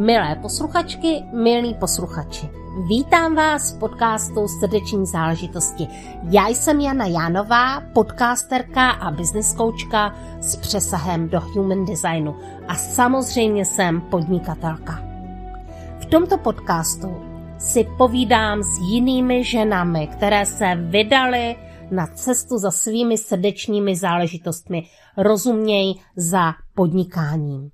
Milé posluchačky, milí posluchači, vítám vás v podcastu Srdeční záležitosti. Já jsem Jana Jánová, podcasterka a business s přesahem do human designu a samozřejmě jsem podnikatelka. V tomto podcastu si povídám s jinými ženami, které se vydaly na cestu za svými srdečními záležitostmi, rozuměj za podnikáním.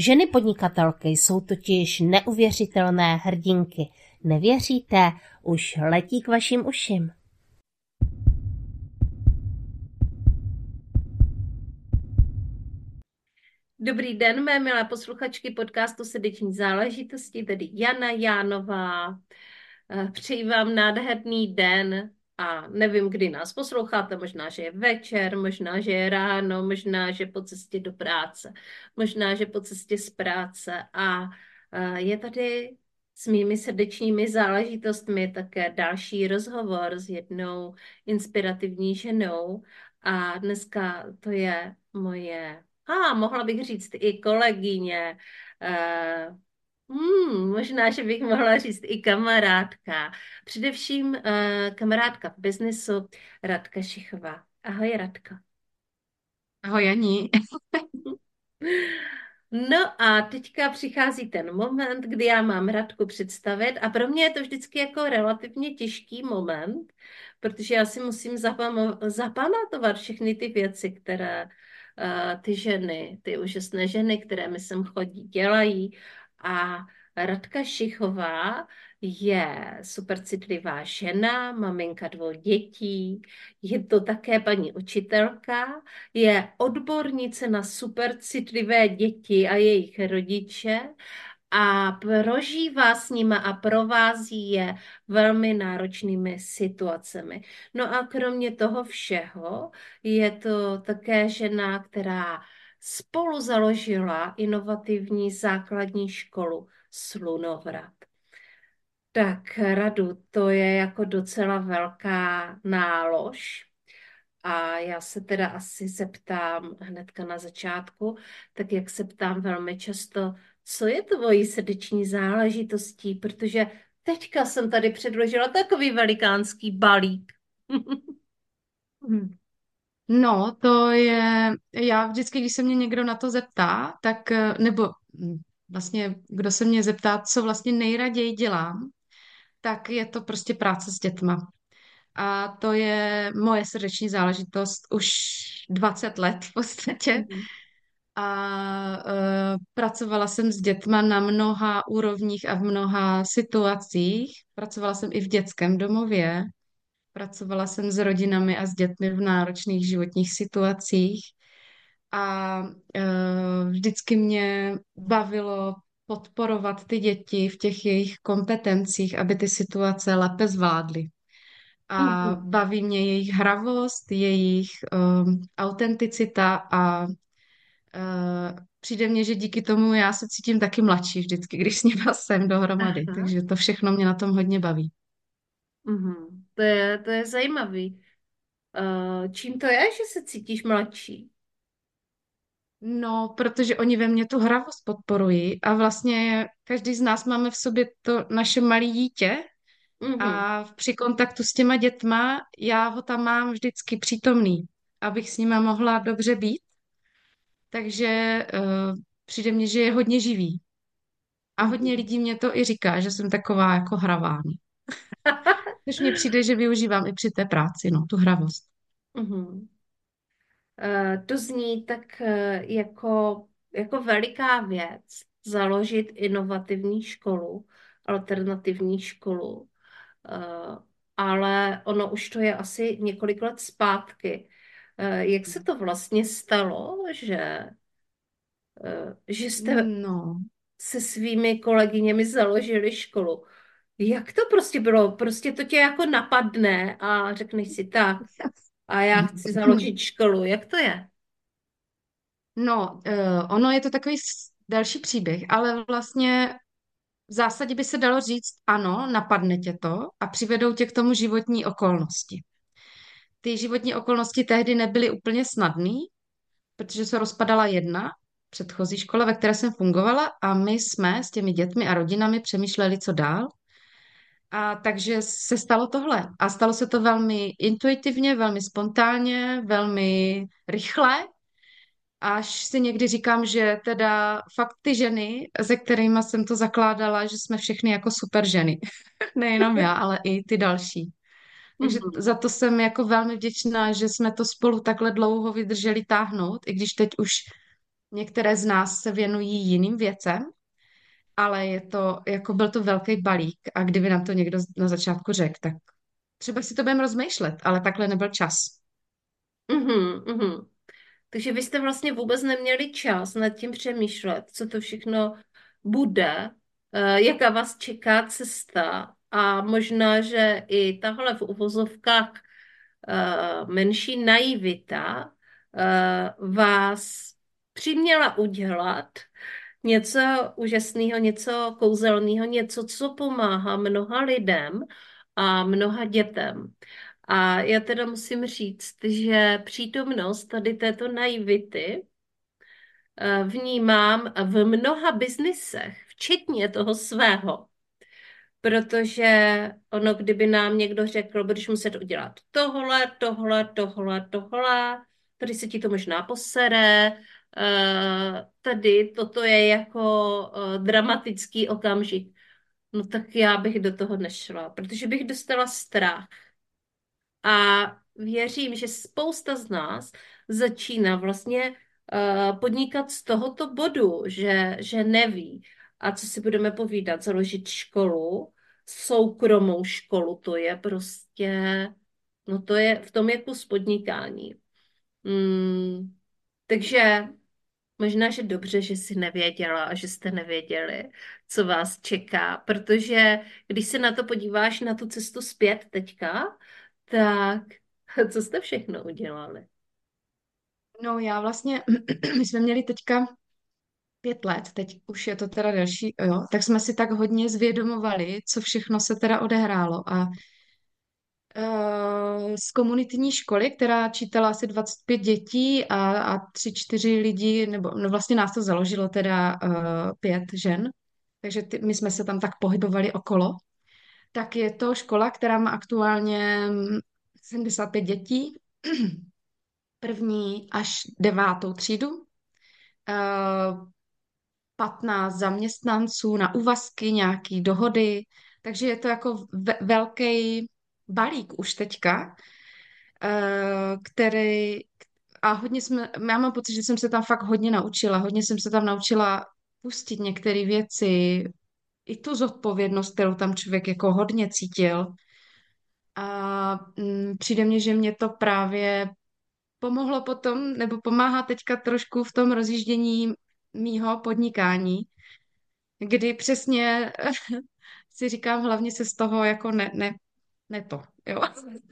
Ženy podnikatelky jsou totiž neuvěřitelné hrdinky. Nevěříte? Už letí k vašim uším. Dobrý den, mé milé posluchačky podcastu Srdeční záležitosti, tedy Jana Jánová. Eh, přeji vám nádherný den, a nevím, kdy nás posloucháte, možná, že je večer, možná, že je ráno, možná, že po cestě do práce, možná, že po cestě z práce. A je tady s mými srdečními záležitostmi také další rozhovor s jednou inspirativní ženou. A dneska to je moje, a mohla bych říct i kolegyně, eh, Hmm, možná, že bych mohla říct i kamarádka. Především uh, kamarádka v biznesu Radka Šichová. Ahoj, Radka. Ahoj, Janí. No a teďka přichází ten moment, kdy já mám Radku představit a pro mě je to vždycky jako relativně těžký moment, protože já si musím zapamatovat všechny ty věci, které uh, ty ženy, ty úžasné ženy, které mi sem chodí, dělají a Radka Šichová je super citlivá žena, maminka dvou dětí, je to také paní učitelka, je odbornice na super citlivé děti a jejich rodiče a prožívá s nimi a provází je velmi náročnými situacemi. No a kromě toho všeho je to také žena, která spolu založila inovativní základní školu Slunovrad. Tak Radu, to je jako docela velká nálož. A já se teda asi zeptám hnedka na začátku, tak jak se ptám velmi často, co je tvojí srdeční záležitostí, protože teďka jsem tady předložila takový velikánský balík. No, to je, já vždycky, když se mě někdo na to zeptá, tak, eh, nebo hm, vlastně, kdo se mě zeptá, co vlastně nejraději dělám, tak je to prostě práce s dětma. A to je moje srdeční záležitost už 20 let v podstatě. Mm-hmm. A uh, pracovala jsem s dětma na mnoha úrovních a v mnoha situacích. Pracovala jsem i v dětském domově, Pracovala jsem s rodinami a s dětmi v náročných životních situacích a uh, vždycky mě bavilo podporovat ty děti v těch jejich kompetencích, aby ty situace lépe zvládly. A mm-hmm. baví mě jejich hravost, jejich um, autenticita a uh, přijde mně, že díky tomu já se cítím taky mladší vždycky, když s nimi jsem dohromady. Aha. Takže to všechno mě na tom hodně baví. Mm-hmm. To je, to je zajímavý. Uh, čím to je, že se cítíš mladší? No, protože oni ve mně tu hravost podporují a vlastně každý z nás máme v sobě to naše malé dítě mm-hmm. a při kontaktu s těma dětma já ho tam mám vždycky přítomný, abych s nima mohla dobře být. Takže uh, přijde mně, že je hodně živý. A hodně lidí mě to i říká, že jsem taková jako hravá. Což mně přijde, že využívám i při té práci, no, tu hravost. Uh-huh. Uh, to zní tak uh, jako, jako veliká věc založit inovativní školu, alternativní školu, uh, ale ono už to je asi několik let zpátky. Uh, jak se to vlastně stalo, že, uh, že jste no. se svými kolegyněmi založili školu? Jak to prostě bylo? Prostě to tě jako napadne a řekneš si tak a já chci založit školu. Jak to je? No, uh, ono je to takový další příběh, ale vlastně v zásadě by se dalo říct, ano, napadne tě to a přivedou tě k tomu životní okolnosti. Ty životní okolnosti tehdy nebyly úplně snadné, protože se rozpadala jedna předchozí škole, ve které jsem fungovala a my jsme s těmi dětmi a rodinami přemýšleli, co dál. A takže se stalo tohle. A stalo se to velmi intuitivně, velmi spontánně, velmi rychle. Až si někdy říkám, že teda fakt ty ženy, se kterými jsem to zakládala, že jsme všechny jako super ženy. Nejenom já, ale i ty další. Takže Mhm. za to jsem jako velmi vděčná, že jsme to spolu takhle dlouho vydrželi táhnout, i když teď už některé z nás se věnují jiným věcem, ale je to, jako byl to velký balík a kdyby nám to někdo na začátku řekl, tak třeba si to budeme rozmýšlet, ale takhle nebyl čas. Mhm, mhm. Takže vy jste vlastně vůbec neměli čas nad tím přemýšlet, co to všechno bude, eh, jaká vás čeká cesta a možná, že i tahle v uvozovkách eh, menší naivita eh, vás přiměla udělat něco úžasného, něco kouzelného, něco, co pomáhá mnoha lidem a mnoha dětem. A já teda musím říct, že přítomnost tady této naivity eh, vnímám v mnoha biznisech, včetně toho svého. Protože ono, kdyby nám někdo řekl, budeš muset udělat tohle, tohle, tohle, tohle, tady se ti to možná posere, tady toto je jako eh, dramatický okamžik. No tak já bych do toho nešla, protože bych dostala strach. A věřím, že spousta z nás začíná vlastně uh, podnikat z tohoto bodu, že, že neví. A co si budeme povídat, založit školu, soukromou školu, to je prostě, no to je, v tom je kus podnikání. Hmm, takže možná, že dobře, že jsi nevěděla a že jste nevěděli, co vás čeká, protože když se na to podíváš na tu cestu zpět teďka, tak co jste všechno udělali? No já vlastně, my jsme měli teďka pět let, teď už je to teda delší, jo, tak jsme si tak hodně zvědomovali, co všechno se teda odehrálo a z komunitní školy, která čítala asi 25 dětí a, a tři, čtyři lidi, nebo no vlastně nás to založilo teda uh, pět žen, takže ty, my jsme se tam tak pohybovali okolo, tak je to škola, která má aktuálně mm, 75 dětí, první až devátou třídu, uh, 15 zaměstnanců na úvazky, nějaký dohody, takže je to jako ve- velký balík už teďka, eh, který a hodně jsme, já mám pocit, že jsem se tam fakt hodně naučila, hodně jsem se tam naučila pustit některé věci, i tu zodpovědnost, kterou tam člověk jako hodně cítil. A mm, přijde mně, že mě to právě pomohlo potom, nebo pomáhá teďka trošku v tom rozjíždění mýho podnikání, kdy přesně si říkám, hlavně se z toho jako ne, ne, ne to, jo.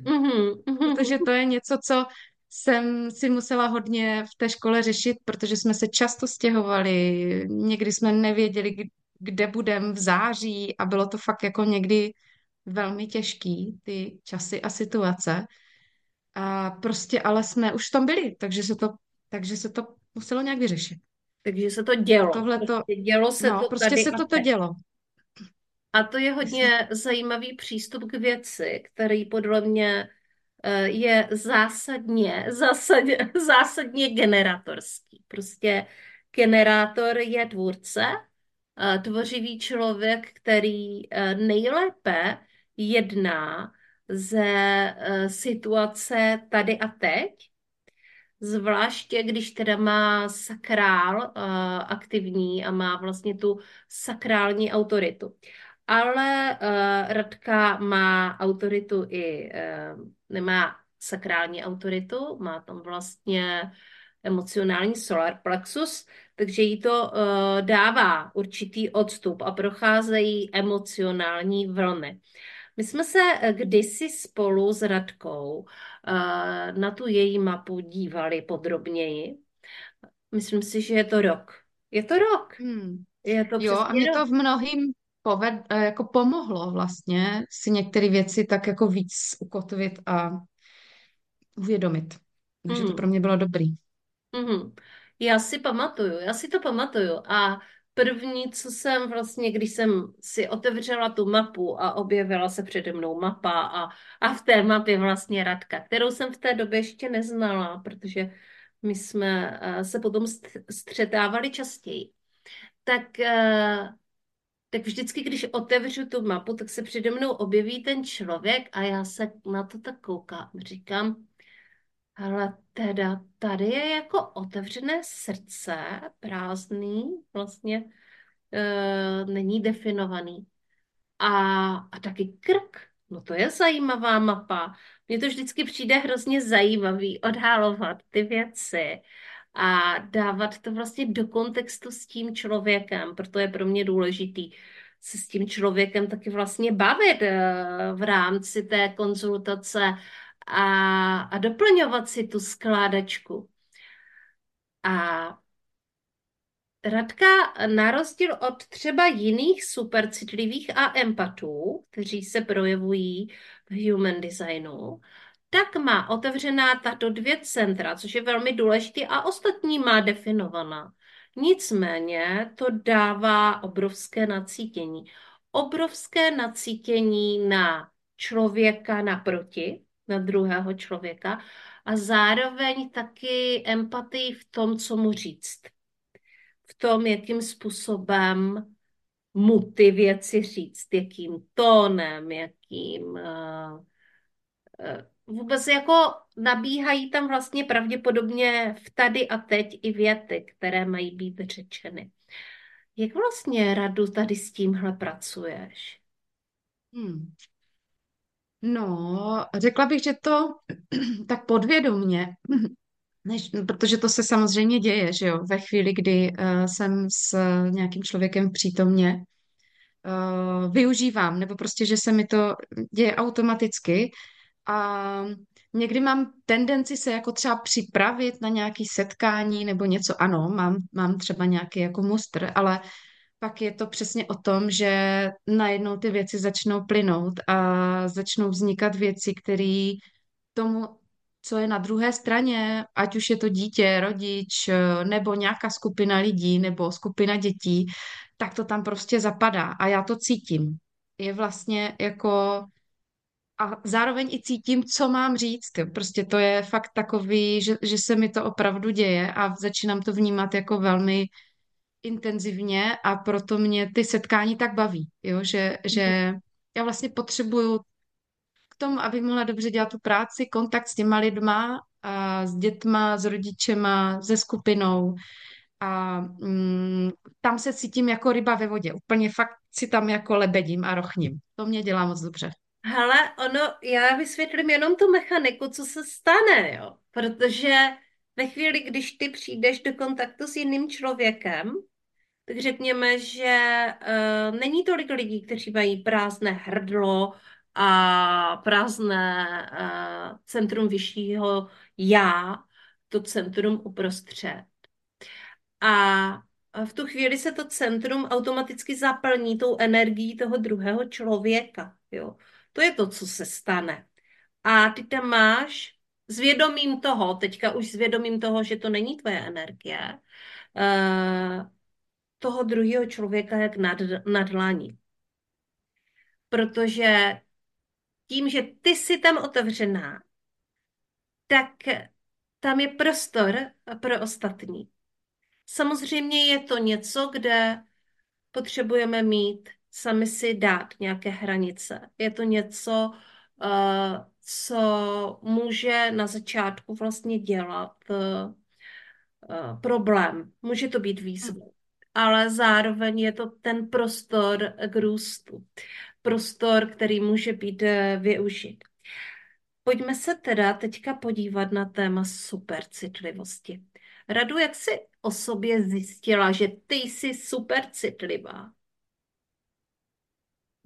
Mhm, Protože mhm. to je něco, co jsem si musela hodně v té škole řešit, protože jsme se často stěhovali, někdy jsme nevěděli, kde budeme v září a bylo to fakt jako někdy velmi těžký, ty časy a situace. A prostě ale jsme už v tom byli, takže se to, takže se to muselo nějak vyřešit. Takže se to dělo. tohle to, Prostě dělo se no, to prostě tady se a toto teď. dělo. A to je hodně zajímavý přístup k věci, který podle mě eh, je zásadně, zásadně, zásadně generátorský. Prostě generátor je tvůrce, eh, tvořivý člověk, který eh, nejlépe jedná ze situace tady a teď, Zvláště, když teda má sakrál aktivní a má vlastně tu sakrální autoritu. Ale uh, Radka má autoritu i, uh, nemá sakrální autoritu, má tam vlastně emocionální solar plexus, takže jí to uh, dává určitý odstup a procházejí emocionální vlny. My jsme se kdysi spolu s Radkou eh, na tu její mapu dívali podrobněji. Myslím si, že je to rok. Je to rok. Hmm. Je to Jo, a mě to rok. v mnohým poved, eh, jako pomohlo vlastně si některé věci tak jako víc ukotvit a uvědomit. Takže to pro Mhm. mě bylo dobrý. Mhm. Já si pamatuju, já si to pamatuju. A první, co jsem vlastně, když jsem si otevřela tu mapu a objevila se přede mnou mapa a, a v té mapě vlastně Radka, kterou jsem v té době ještě neznala, protože my jsme eh, se potom střetávali častěji. Tak, eh, tak vždycky, když otevřu tu mapu, tak se přede mnou objeví ten člověk a já se na to tak koukám. Říkám, ale teda tady je jako otevřené srdce, prázdný, vlastně e, není definovaný. A, a taky krk, no to je zajímavá mapa. Mně to vždycky přijde hrozně zajímavý odhalovat ty věci a dávat to vlastně do kontextu s tím člověkem, proto je pro mě důležitý se s tím člověkem taky vlastně bavit eh, v rámci té konzultace a, a doplňovat si tu skládačku. A Radka, na rozdíl od třeba jiných supercitlivých a empatů, kteří se projevují v human designu, tak má otevřená tato dvě centra, což je velmi důležité a ostatní má definovaná. Nicméně to dává obrovské nacítění. Obrovské nacítění na člověka naproti, na druhého člověka a zároveň taky empatii v tom, co mu říct. V tom, jakým způsobem mu ty věci říct, jakým tónem, jakým uh, uh, vůbec jako nabíhají tam vlastně pravděpodobně v tady a teď i věty, které mají být řečeny. Jak vlastně Radu tady s tímhle pracuješ? Hmm. No, řekla bych, že to tak podvědomně, než, protože to se samozřejmě děje, že jo, ve chvíli, kdy uh, jsem s nějakým člověkem přítomně, uh, využívám, nebo prostě, že se mi to děje automaticky a někdy mám tendenci se jako třeba připravit na nějaké setkání nebo něco, ano, mám, mám třeba nějaký jako mustr, ale pak je to přesně o tom, že najednou ty věci začnou plynout a začnou vznikat věci, které tomu, co je na druhé straně, ať už je to dítě, rodič, nebo nějaká skupina lidí, nebo skupina dětí, tak to tam prostě zapadá a já to cítím. Je vlastně jako a zároveň i cítím, co mám říct. Prostě to je fakt takový, že, že se mi to opravdu děje a začínám to vnímat jako velmi intenzivně a proto mě ty setkání tak baví, jo? Že, že já vlastně potřebuju k tomu, abych mohla dobře dělat tu práci, kontakt s těma lidma, a s dětma, s rodičema, se skupinou a mm, tam se cítím jako ryba ve vodě. Úplně fakt si tam jako lebedím a rochním. To mě dělá moc dobře. Hele, ono, já vysvětlím jenom tu mechaniku, co se stane, jo. Protože ve chvíli, když ty přijdeš do kontaktu s jiným člověkem, tak řekněme, že uh, není tolik lidí, kteří mají prázdné hrdlo a prázdné uh, centrum vyššího já, to centrum uprostřed. A v tu chvíli se to centrum automaticky zaplní tou energií toho druhého člověka. Jo. To je to, co se stane. A ty tam máš s vědomím toho, teďka už s vědomím toho, že to není tvoje energie, uh, toho druhého člověka jak nad, na dlaní. Protože tím, že ty jsi tam otevřená, tak tam je prostor pro ostatní. Samozřejmě je to něco, kde potřebujeme mít sami si dát nějaké hranice. Je to něco, uh, co může na začátku vlastně dělat uh, problém. Může to být výzva ale zároveň je to ten prostor k růstu. Prostor, který může být eh, využit. Pojďme se teda teďka podívat na téma supercitlivosti. Radu, jak jsi o sobě zjistila, že ty jsi supercitlivá?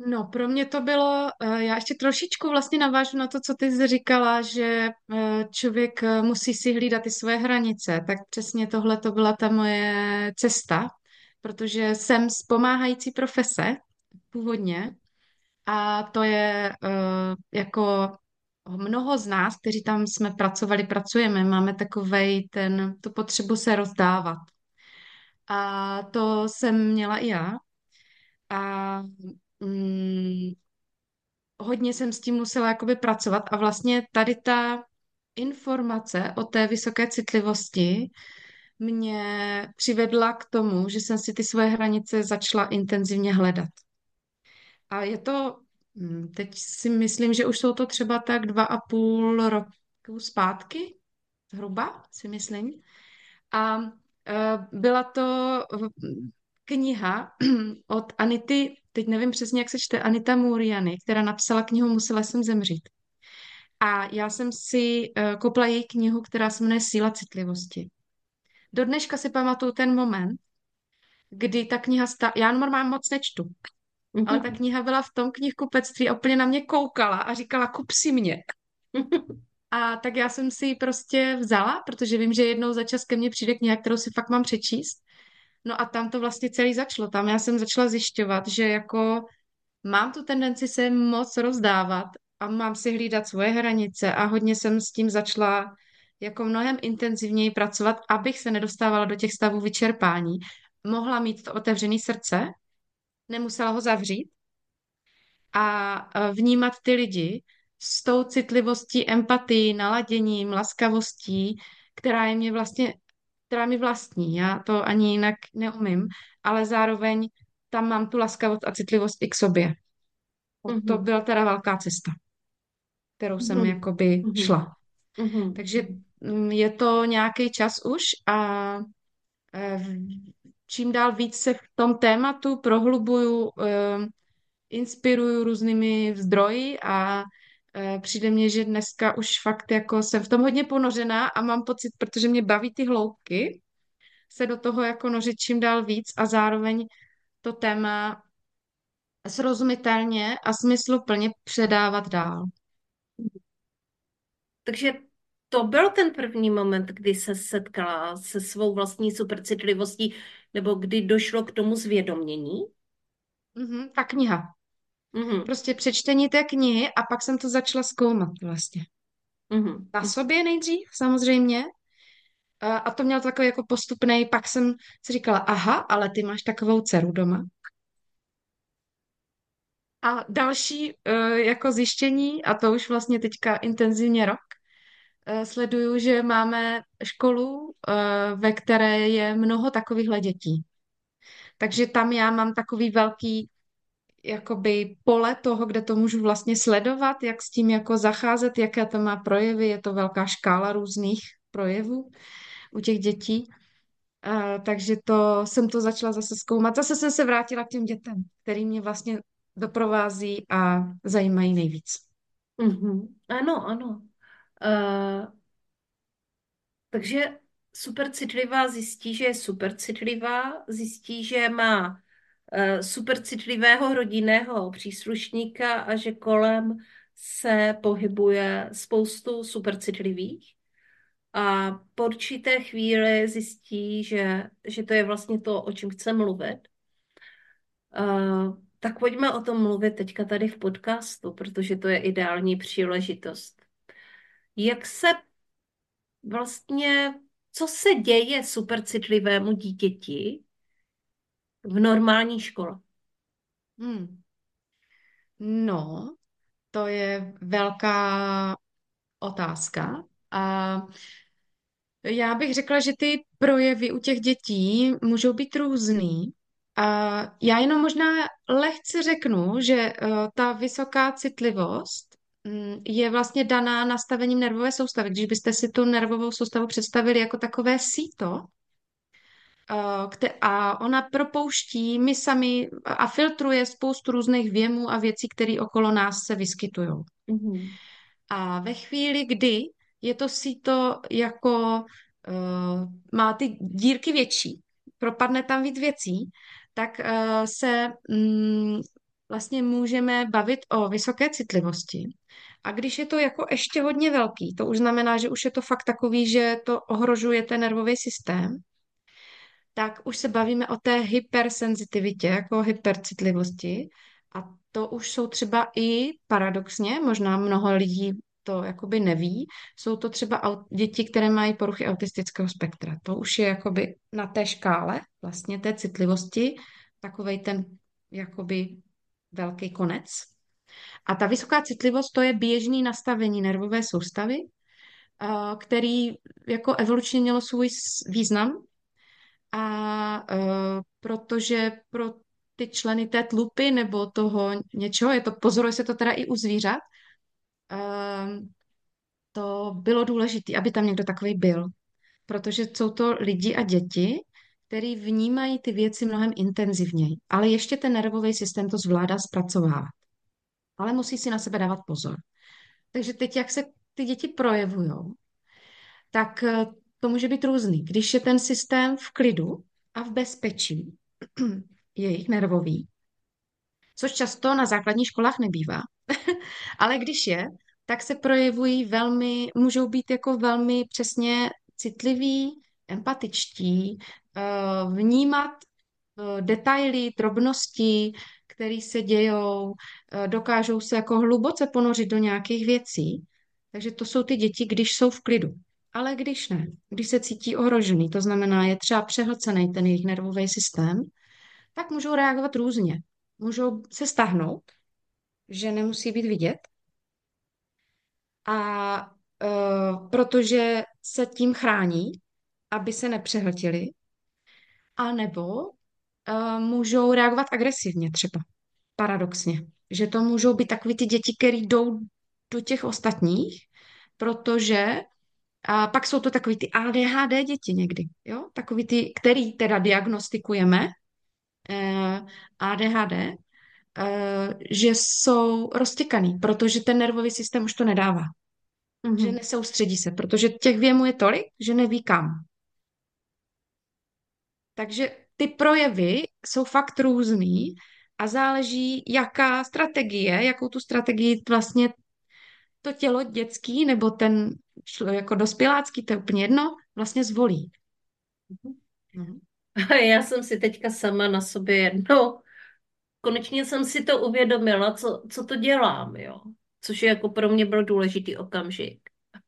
No, pro mě to bylo, eh, já ještě trošičku vlastně navážu na to, co ty jsi říkala, že eh, člověk musí si hlídat ty svoje hranice, tak přesně tohle to byla ta moje cesta, protože jsem z pomáhající profese původně a to je jako mnoho z nás, kteří tam jsme pracovali, pracujeme, máme takovej ten, tu potřebu se rozdávat. A to jsem měla i já. A mm, hodně jsem s tím musela jakoby pracovat a vlastně tady ta informace o té vysoké citlivosti mě přivedla k tomu, že jsem si ty svoje hranice začala intenzivně hledat. A je to, hm, teď si myslím, že už jsou to třeba tak dva a půl roku zpátky, zhruba si myslím. A e, byla to kniha od Anity, teď nevím přesně, jak se čte, Anita Muriany, která napsala knihu Musela jsem zemřít. A já jsem si kopla její knihu, která se jmenuje Síla citlivosti. Do dneška si pamatuju ten moment, kdy ta kniha stá... Já normálně moc nečtu, ale ta kniha byla v tom knihkupectví a úplně na mě koukala a říkala, kup si mě. A tak já jsem si ji prostě vzala, protože vím, že jednou za čas ke mně přijde kniha, kterou si fakt mám přečíst. No a tam to vlastně celý začalo. Tam já jsem začala zjišťovat, že jako mám tu tendenci se moc rozdávat a mám si hlídat svoje hranice a hodně jsem s tím začala jako mnohem intenzivněji pracovat, abych se nedostávala do těch stavů vyčerpání. Mohla mít to otevřené srdce, nemusela ho zavřít a vnímat ty lidi s tou citlivostí, empatií, naladěním, laskavostí, která je mě vlastně, která mi vlastní. Já to ani jinak neumím, ale zároveň tam mám tu laskavost a citlivost i k sobě. To Mhm. byla teda velká cesta, kterou jsem Mhm. jakoby Mhm. šla. Mhm. Takže mm, je to nějaký čas už a eh, čím dál víc se v tom tématu prohlubuju, eh, inspiruju různými zdroji a přijde mně, že dneska už fakt jako jsem v tom hodně ponořená a mám pocit, protože mě baví ty hloubky, se do toho jako nořit čím dál víc a zároveň to téma srozumitelně a smysluplně předávat dál. Takže to byl ten první moment, kdy se setkala se svou vlastní supercitlivostí, nebo kdy došlo k tomu zvědomění? Mhm, ta kniha. Mhm. Prostě přečtení té knihy a pak jsem to začala zkoumat vlastně. Mhm. Na sobě nejdřív samozřejmě, a a to měl takový jako postupný, pak jsem si říkala, aha, ale ty máš takovou dceru doma. A další eh, jako zjištění, a to už vlastně teďka intenzivně rok, eh, sleduju, že máme školu, eh, ve které je mnoho takovýchhle dětí. Takže tam já mám takový velký jakoby pole toho, kde to můžu vlastně sledovat, jak s tím jako zacházet, jaké to má projevy. Je to velká škála různých projevů u těch dětí. Uh, takže to jsem to začala zase zkoumat. Zase jsem se vrátila k těm dětem, který mě vlastně doprovází a zajímají nejvíc. Mhm. Ano, ano. Uh, takže supercitlivá zjistí, že je supercitlivá, zjistí, že má uh, supercitlivého rodinného příslušníka a že kolem se pohybuje spoustu supercitlivých. A po určité chvíli zjistí, že, že to je vlastně to, o čem chce mluvit. Uh, tak pojďme o tom mluvit teďka tady v podcastu, protože to je ideální příležitost. Jak se vlastně, co se děje supercitlivému dítěti v normální škole? Hmm. No, to je velká otázka. A já bych řekla, že ty projevy u těch dětí můžou být různý. A já jenom možná lehce řeknu, že eh, ta vysoká citlivost mm, je vlastně daná nastavením nervové soustavy. Když byste si tu nervovou soustavu představili jako takové síto, a ona propouští my sami a filtruje spoustu různých věmů a věcí, které okolo nás se vyskytují. Mhm. A ve chvíli, kdy je to síto jako uh, má ty dírky větší, propadne tam víc věcí, tak uh, se um, vlastně můžeme bavit o vysoké citlivosti. A když je to jako ještě hodně velký, to už znamená, že už je to fakt takový, že to ohrožuje ten nervový systém, tak už se bavíme o té hypersenzitivitě, jako hypercitlivosti. A to už jsou třeba i paradoxně, možná mnoho lidí to jakoby neví, jsou to třeba děti, které mají poruchy autistického spektra. To už je jakoby na té škále vlastně té citlivosti takovej ten jakoby velký konec. A ta vysoká citlivost, to je běžný nastavení nervové soustavy, a který jako evolučně mělo svůj význam a e, protože pro ty členy té tlupy nebo toho něčeho, je to, pozoruje se to teda i u zvířat, e, to bylo důležité, aby tam někdo takový byl. Protože jsou to lidi a děti, který vnímají ty věci mnohem intenzivněji. Ale ještě ten nervový systém to zvládá zpracovávat. Ale musí si na sebe dávat pozor. Takže teď, jak se ty děti projevují, tak eh, to může být různý. Když je ten systém v klidu a v bezpečí, jejich nervový, což často na základních školách nebývá, ale když je, tak se projevují velmi, můžou být jako velmi přesně citliví, empatičtí, eh, vnímat eh, detaily, drobnosti, které se dějou, eh, dokážou se jako hluboce ponořit do nějakých věcí. Takže to jsou ty děti, když jsou v klidu. Ale když ne, když se cítí ohrožený, to znamená, je třeba přehlcený ten jejich nervový systém, tak můžou reagovat různě. Můžou se stáhnout, že nemusí být vidět, a uh, protože se tím chrání, aby se nepřehltili, a nebo uh, můžou reagovat agresivně třeba, paradoxně. Že to můžou být takový ty děti, které jdou do těch ostatních, protože a pak jsou to takový ty ADHD děti někdy, jo? Takový ty, který teda diagnostikujeme, eh, ADHD, eh, že jsou roztěkaný, protože ten nervový systém už to nedává že Mhm. nesoustředí se, protože těch věmů je tolik, že neví kam. Takže ty projevy jsou fakt různý a záleží, jaká strategie, jakou tu strategii vlastně to tělo dětský nebo ten jako dospělácký, to je úplně jedno, vlastně zvolí. Mhm. Já jsem si teďka sama na sobě jednou, konečně jsem si to uvědomila, co, co to dělám, jo. Což je jako pro mě byl důležitý okamžik.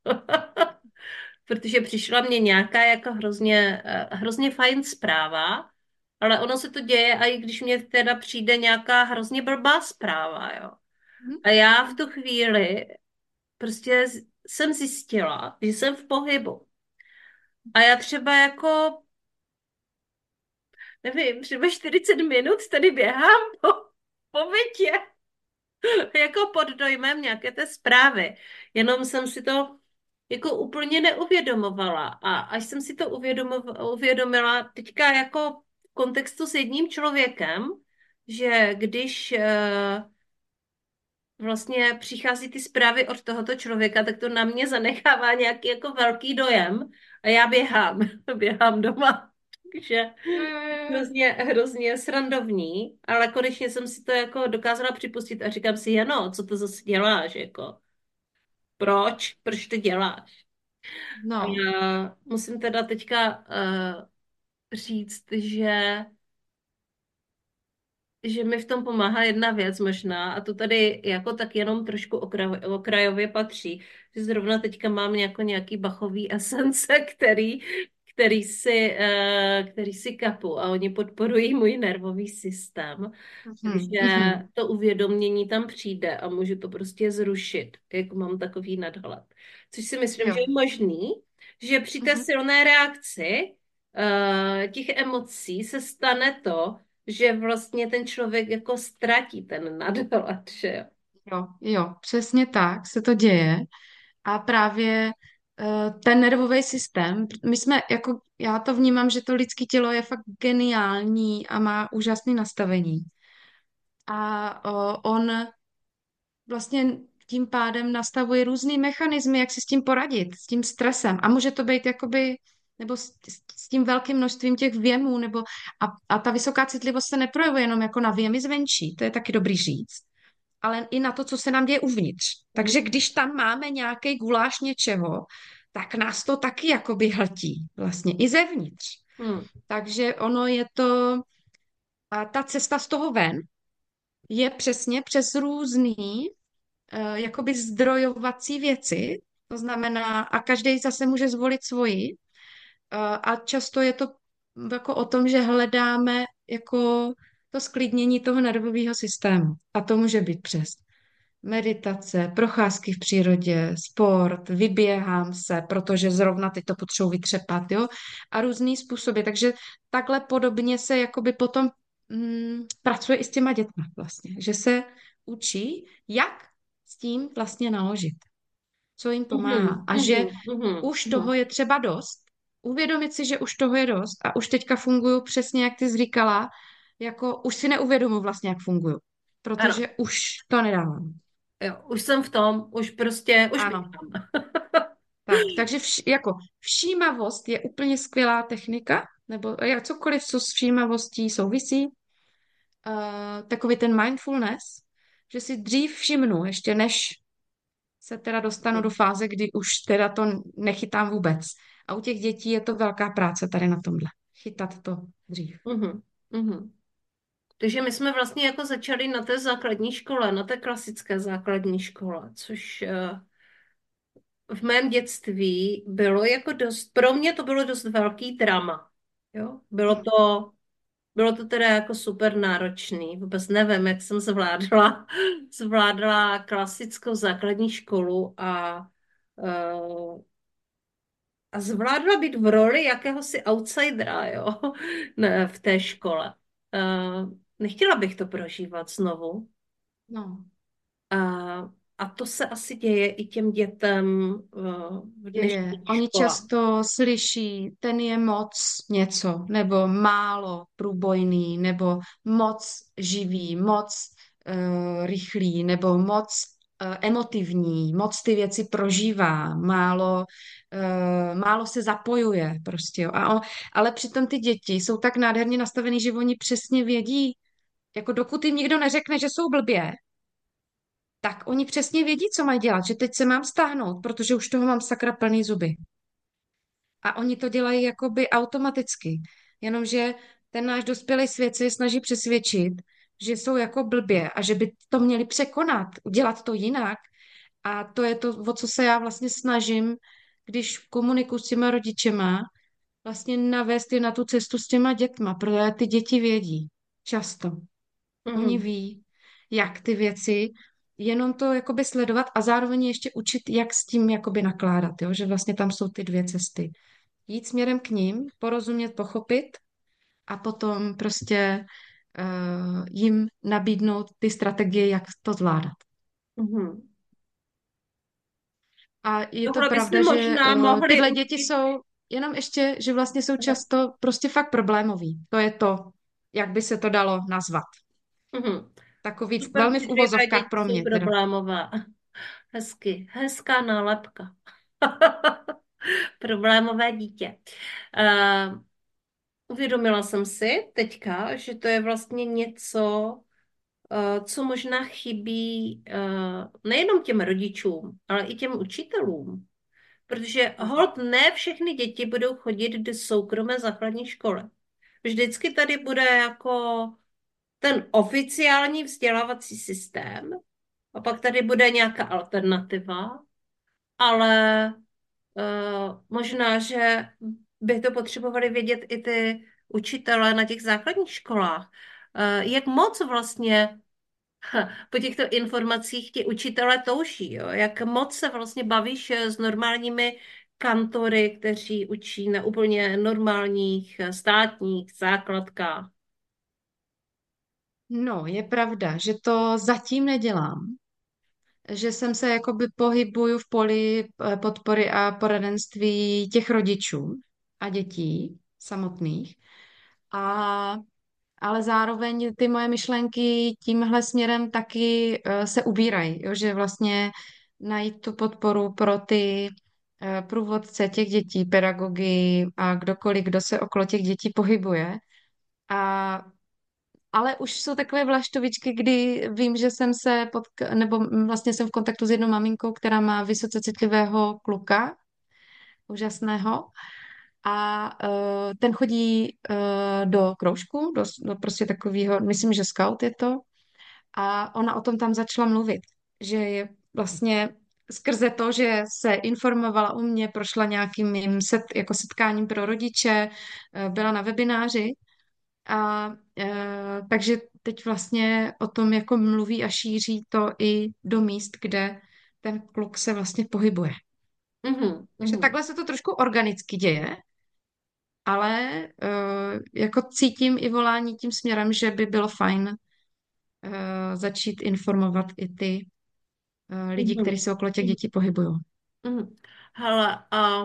Protože přišla mě nějaká jako hrozně, eh, hrozně fajn zpráva, ale ono se to děje, a i když mě teda přijde nějaká hrozně blbá zpráva, jo. A já v tu chvíli prostě jsem zjistila, že jsem v pohybu. A já třeba jako, nevím, třeba 40 minut tady běhám po, po bytě, jako pod dojmem nějaké té zprávy. Jenom jsem si to jako úplně neuvědomovala. A až jsem si to uvědomila teďka jako v kontextu s jedním člověkem, že když eh, vlastně přichází ty zprávy od tohoto člověka, tak to na mě zanechává nějaký jako velký dojem a já běhám, běhám doma. Takže jo. hrozně, hrozně srandovní, ale konečně jsem si to jako dokázala připustit a říkám si, Jano, co to zase děláš, jako, proč, proč to děláš? No, Já musím teda teďka uh, říct, že že mi v tom pomáhá jedna věc možná, a to tady jako tak jenom trošku okrajově, okrajově patří, že zrovna teďka mám jako nějaký bachový esence, který, který si, eh, který si kapu a oni podporují můj nervový systém. Mhm, Takže mhm. to uvědomění tam přijde a můžu to prostě zrušit, jako mám takový nadhled. Což si myslím, že jo. je možný, že při té Mhm. silné reakci eh, těch emocí se stane to, že vlastně ten člověk jako ztratí ten nadhled, že jo. Jo, jo, přesně tak se to děje. A právě eh, ten nervový systém, my jsme jako, já to vnímám, že to lidské tělo je fakt geniální a má úžasné nastavení. A on vlastně tím pádem nastavuje různý mechanismy, jak si s tím poradit, s tím stresem. A může to být jakoby, nebo s, s tím velkým množstvím těch věmů, nebo a, a ta vysoká citlivost se neprojevuje jenom jako na věmy zvenčí, to je taky dobrý říct, ale i na to, co se nám děje uvnitř. Takže když tam máme nějaký guláš něčeho, tak nás to taky jakoby hltí, vlastně i zevnitř. Hmm. Takže ono je to, a ta cesta z toho ven je přesně přes různý uh, jakoby zdrojovací věci, to znamená, a každý zase může zvolit svoji, a často je to jako o tom, že hledáme jako to sklidnění toho nervového systému. A to může být přes meditace, procházky v přírodě, sport, vyběhám se, protože zrovna teď to potřebuji vytřepat, jo, a různý způsoby. Takže takhle podobně se jakoby potom mm, pracuje i s těma dětmi vlastně, že se učí, jak s tím vlastně naložit, co jim pomáhá. Mhm, a že mhm, mhm, už toho je třeba dost, uvědomit si, že už toho je dost a už teďka funguju přesně, jak ty jsi říkala, jako už si neuvědomuji vlastně, jak funguju, Ano, protože už to nedávám. jo, už jsem v tom, už prostě, už Ano, tak, takže vš, jako všímavost je úplně skvělá technika, nebo jak cokoliv, co s všímavostí souvisí, uh, takový ten mindfulness, že si dřív všimnu, ještě než se teda dostanu do fáze, kdy už teda to nechytám vůbec. A u těch dětí je to velká práce tady na tomhle. Chytat to dřív. Mhm, mhm. Takže my jsme vlastně jako začali na té základní škole, na té klasické základní škole, což eh, v mém dětství bylo jako dost, pro mě to bylo dost velký drama. Jo? Bylo to, bylo to teda jako super náročný. Vůbec nevím, jak jsem zvládla, zvládla klasickou základní školu a, eh, a zvládla být v roli jakéhosi outsidera, jo? Ne, v té škole. Eh, nechtěla bych to prožívat znovu. No, A, a to se asi děje i těm dětem eh, v Oni často slyší, ten je moc něco, nebo málo průbojný, nebo moc živý, moc uh, rychlý, nebo moc uh, emotivní, moc ty věci prožívá, málo, uh, málo se zapojuje prostě. Jo. A on, ale přitom ty děti jsou tak nádherně nastavený, že oni přesně vědí, jako dokud jim nikdo neřekne, že jsou blbě, tak oni přesně vědí, co mají dělat, že teď se mám stáhnout, protože už toho mám sakra plný zuby. A oni to dělají jakoby automaticky. Jenomže ten náš dospělý svět se je snaží přesvědčit, že jsou jako blbě a že by to měli překonat, udělat to jinak. A to je to, o co se já vlastně snažím, když komunikuji s těma rodičema, vlastně navést je na tu cestu s těma dětma, protože ty děti vědí často. Oni Mhm. ví, jak ty věci, jenom to jakoby sledovat a zároveň ještě učit, jak s tím jakoby nakládat, jo? že vlastně tam jsou ty dvě cesty. Jít směrem k ním, porozumět, pochopit a potom prostě uh, jim nabídnout ty strategie, jak to zvládat. Mhm. A je to Tohle pravda, že uh, mohli tyhle děti jsou jenom ještě, že vlastně jsou často prostě fakt problémový. To je to, jak by se to dalo nazvat. Mhm. Takový Super velmi v uvozovkách pro mě teda. problémové. Hezky, hezká nálepka. Problémové dítě. Uh, uvědomila jsem si teďka, že to je vlastně něco, uh, co možná chybí uh, nejenom těm rodičům, ale i těm učitelům. Protože hold ne všechny děti budou chodit do soukromé základní školy. Vždycky tady bude jako ten oficiální vzdělávací systém a pak tady bude nějaká alternativa, ale uh, možná, že by to potřebovali vědět i ty učitelé na těch základních školách. Uh, jak moc vlastně po těchto informacích ti učitelé touží, jo? Jak moc se vlastně bavíš eh, s normálními kantory, kteří učí na úplně normálních státních základkách. No, je pravda, že to zatím nedělám, že jsem se jakoby pohybuju v poli eh, podpory a poradenství těch rodičů a dětí samotných. A, ale zároveň ty moje myšlenky tímhle směrem taky eh, se ubírají, jo, že vlastně najít tu podporu pro ty eh, průvodce těch dětí, pedagogy a kdokoliv, kdo se okolo těch dětí pohybuje. A ale už jsou takové vlaštovičky, kdy vím, že jsem se pod, nebo vlastně jsem v kontaktu s jednou maminkou, která má vysoce citlivého kluka, úžasného. A uh, ten chodí uh, do kroužku, do, do prostě takového, myslím, že scout je to. A ona o tom tam začala mluvit, že je vlastně skrze to, že se informovala u mě, prošla nějakým set, jako setkáním pro rodiče, eh, byla na webináři a e, takže teď vlastně o tom jako mluví a šíří to i do míst, kde ten kluk se vlastně pohybuje. Mhm, Takže mhm, takhle se to trošku organicky děje, ale e, jako cítím i volání tím směrem, že by bylo fajn e, začít informovat i ty e, lidi, kteří mhm, se okolo těch dětí pohybují. mhm. Hele, a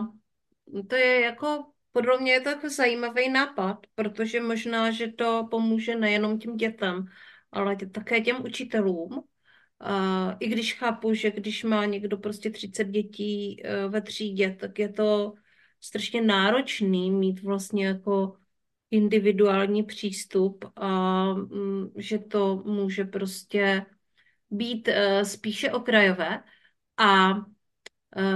to je jako, podle mě je to jako zajímavý nápad, protože možná, že to pomůže nejenom těm dětem, ale tě- také těm učitelům. A I když chápu, že když má někdo prostě 30 dětí eh, ve třídě, tak je to strašně náročný mít vlastně jako individuální přístup a mm, že to může prostě být eh, spíše okrajové. A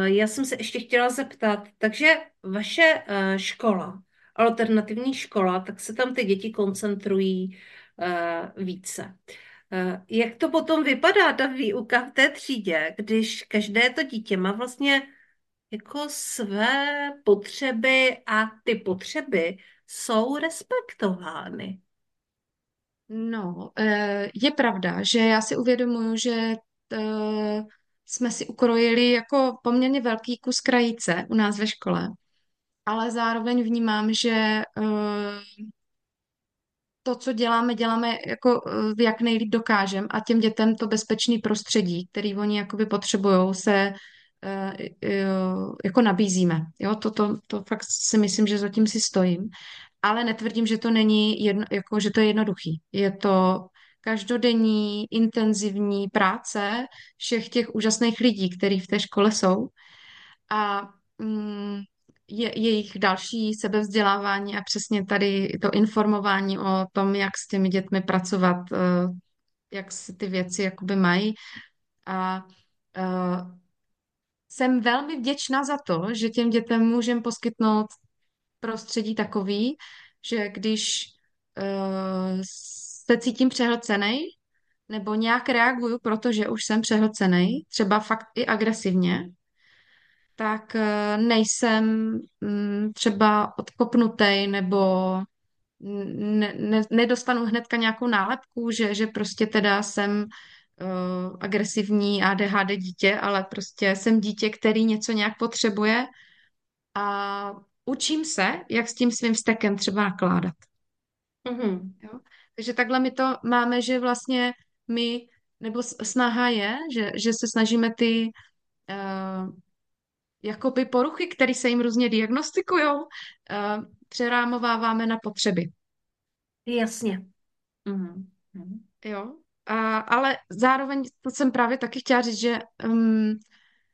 já jsem se ještě chtěla zeptat, takže vaše eh, škola, alternativní škola, tak se tam ty děti koncentrují více. Jak to potom vypadá, ta výuka v té třídě, když každé to dítě má vlastně jako své potřeby a ty potřeby jsou respektovány? No, je pravda, že já si uvědomuji, že jsme si ukrojili jako poměrně velký kus krajice u nás ve škole, ale zároveň vnímám, že eh, to, co děláme, děláme jako eh, jak nejlíp dokážem a těm dětem to bezpečný prostředí, který oni jakoby potřebují, se eh, jako nabízíme. Jo, to, to, to fakt si myslím, že zatím si stojím. Ale netvrdím, že to není jedno, jako, že to je jednoduchý. Je to každodenní intenzivní práce všech těch úžasných lidí, kteří v té škole jsou. A mm, je, jejich další sebevzdělávání a přesně tady to informování o tom, jak s těmi dětmi pracovat, eh, jak se ty věci jakoby mají. A eh, jsem velmi vděčná za to, že těm dětem můžeme poskytnout prostředí takový, že když eh, se cítím přehlcenej, nebo nějak reaguju, protože už jsem přehlcenej, třeba fakt i agresivně, tak eh, nejsem mm, třeba odkopnutej nebo ne, ne, nedostanu hnedka nějakou nálepku, že, že prostě teda jsem uh, agresivní ADHD dítě, ale prostě jsem dítě, který něco nějak potřebuje a učím se, jak s tím svým vztekem třeba nakládat. Mhm. Jo? Takže takhle my to máme, že vlastně my, nebo snaha je, že, že se snažíme ty uh, jakoby poruchy, které se jim různě diagnostikují, přerámováváme na potřeby. Jasně. Mhm. Mhm. Jo? A, ale zároveň to jsem právě taky chtěla říct, že um,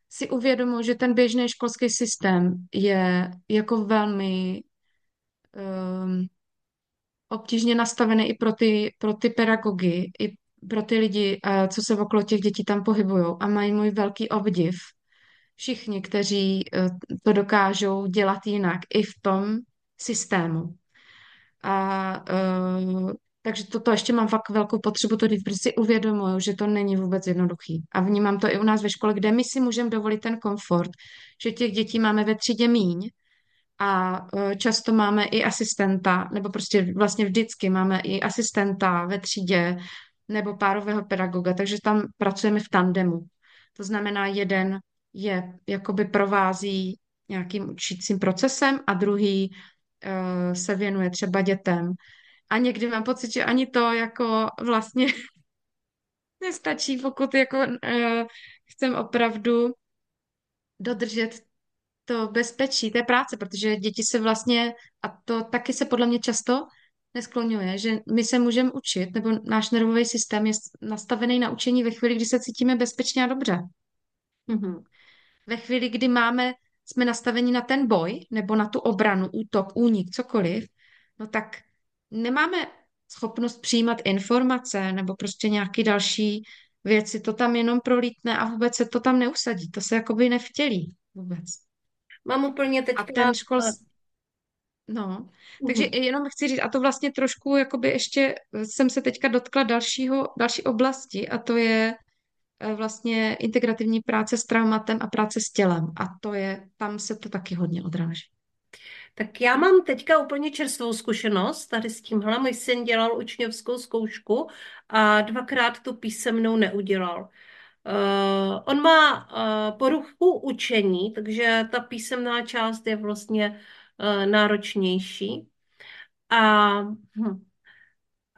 si uvědomuji, že ten běžný školský systém je jako velmi um, obtížně nastavený i pro ty, pro ty pedagogy, i pro ty lidi, uh, co se okolo těch dětí tam pohybují a mají můj velký obdiv. Všichni, kteří uh, to dokážou dělat jinak i v tom systému. A uh, takže toto ještě mám fakt velkou potřebu to říct, protože si uvědomuju, že to není vůbec jednoduchý. A vnímám to i u nás ve škole, kde my si můžeme dovolit ten komfort, že těch dětí máme ve třídě míň a uh, často máme i asistenta, nebo prostě vlastně vždycky máme i asistenta ve třídě nebo párového pedagoga, takže tam pracujeme v tandemu. To znamená, jeden je jakoby provází nějakým učícím procesem a druhý uh, se věnuje třeba dětem. A někdy mám pocit, že ani to jako vlastně nestačí, pokud jako uh, chcem opravdu dodržet to bezpečí té práce, protože děti se vlastně, a to taky se podle mě často neskloňuje, že my se můžeme učit, nebo náš nervový systém je nastavený na učení ve chvíli, kdy se cítíme bezpečně a dobře. Mhm. Ve chvíli, kdy máme, jsme nastaveni na ten boj, nebo na tu obranu, útok, únik, cokoliv, no tak nemáme schopnost přijímat informace nebo prostě nějaké další věci. To tam jenom prolítne a vůbec se to tam neusadí. To se jakoby nevtělí vůbec. Mám úplně A teďka... ten škol, eh, no, takže mhm. jenom chci říct, a to vlastně trošku, jakoby ještě jsem se teďka dotkla dalšího, další oblasti, a to je eh, vlastně integrativní práce s traumatem a práce s tělem. A to je, tam se to taky hodně odráží. Tak já mám teďka úplně čerstvou zkušenost tady s tímhle. Můj syn dělal učňovskou zkoušku a dvakrát tu písemnou neudělal. Uh, on má uh, poruchu učení, takže ta písemná část je vlastně uh, náročnější. A hm,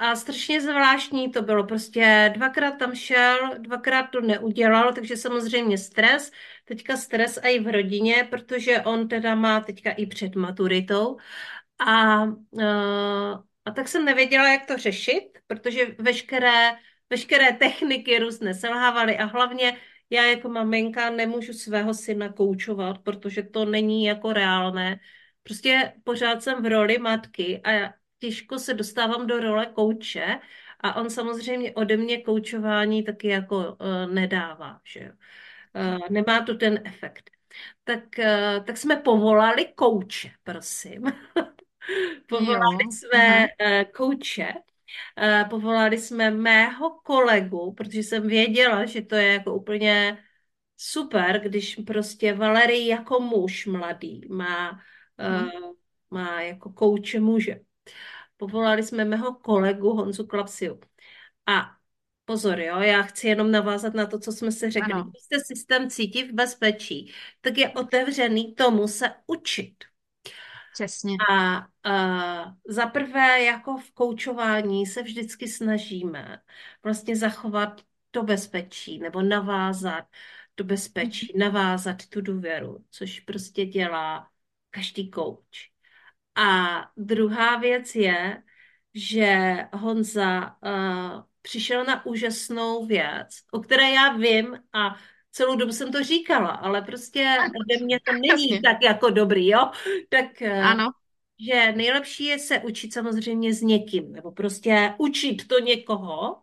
a strašně zvláštní to bylo. Prostě dvakrát tam šel, dvakrát to neudělal, takže samozřejmě stres. Teďka stres i v rodině, protože on teda má teďka i před maturitou. A, a tak jsem nevěděla, jak to řešit, protože veškeré, veškeré techniky různé selhávaly a hlavně já jako maminka nemůžu svého syna koučovat, protože to není jako reálné. Prostě pořád jsem v roli matky a těžko se dostávám do role kouče a on samozřejmě ode mě koučování taky jako uh, nedává, že jo. Uh, nemá to ten efekt. Tak, uh, tak jsme povolali kouče, prosím. povolali jo, jsme uh, kouče, povolali jsme mého kolegu, protože jsem věděla, že to je jako úplně super, když prostě Valery jako muž mladý má, uh, má jako kouče muže povolali jsme mého kolegu Honzu Klapsiu. A pozor, jo, já chci jenom navázat na to, co jsme se řekli. Ano. Když se systém cítí v bezpečí, tak je otevřený tomu se učit. Přesně. A, za prvé, jako v koučování se vždycky snažíme vlastně zachovat to bezpečí nebo navázat to bezpečí, mhm. navázat tu důvěru, což prostě dělá každý kouč. A druhá věc je, že Honza uh, přišel na úžasnou věc, o které já vím a celou dobu jsem to říkala, ale prostě ode mě to není tak jako dobrý, jo? Tak uh, ano. Že nejlepší je se učit samozřejmě s někým, nebo prostě učit to někoho,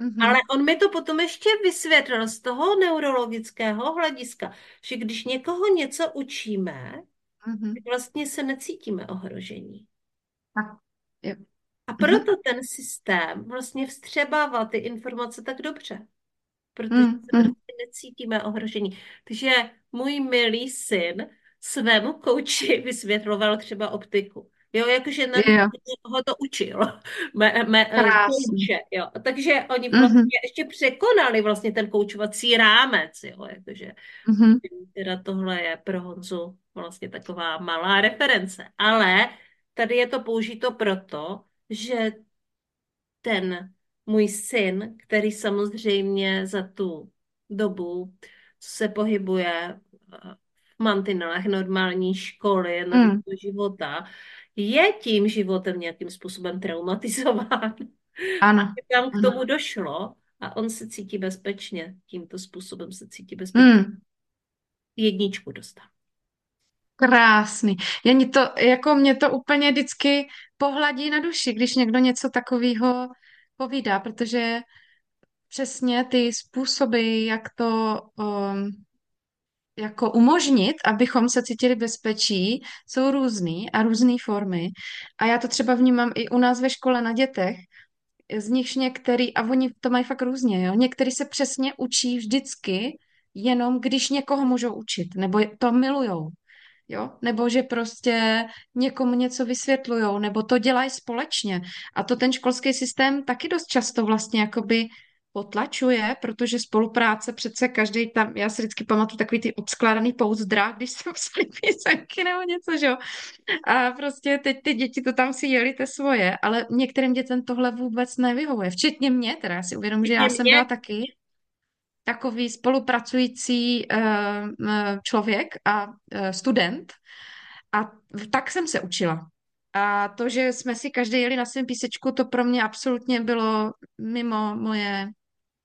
Mm-hmm. Ale on mi to potom ještě vysvětlil z toho neurologického hlediska, že když někoho něco učíme, mm-hmm. vlastně se necítíme ohrožení. Tak, jo. A proto ten systém vlastně vstřebává ty informace tak dobře. Protože mm, se mm. prostě necítíme ohrožení. Takže můj milý syn svému kouči vysvětloval třeba optiku. Jo, jakože na yeah. ho to učil. Me, me, kouče, jo. Takže oni mhm. vlastně mm-hmm. ještě překonali vlastně ten koučovací rámec, jo, jakože mm-hmm. teda tohle je pro Honzu vlastně taková malá reference. Ale tady je to použito proto, že ten můj syn, který samozřejmě za tu dobu, co se pohybuje v mantinelech normální školy, na mm. života, je tím životem nějakým způsobem traumatizován. Ano. Tam k tomu došlo a on se cítí bezpečně. Tímto způsobem se cítí bezpečně. Mm. Jedničku dostal. Krásný. Jen to, jako mě to úplně vždycky pohladí na duši, když někdo něco takového povídá, protože přesně ty způsoby, jak to um, jako umožnit, abychom se cítili bezpečí, jsou různý a různé formy. A já to třeba vnímám i u nás ve škole na dětech, z nichž některý, a oni to mají fakt různě, jo, některý se přesně učí vždycky, jenom když někoho můžou učit, nebo to milujou, jo, nebo že prostě někomu něco vysvětlujou, nebo to dělají společně. A to ten školský systém taky dost často vlastně jakoby potlačuje, protože spolupráce přece každý tam, já si vždycky pamatuju takový ty odskládaný pouzdra, když jsem psali písemky nebo něco, že jo. A prostě teď ty děti to tam si jeli te svoje, ale některým dětem tohle vůbec nevyhovuje, včetně mě, teda já si uvědomím, že já jsem byla taky takový spolupracující uh, člověk a uh, student a tak jsem se učila. A to, že jsme si každý jeli na svém písečku, to pro mě absolutně bylo mimo moje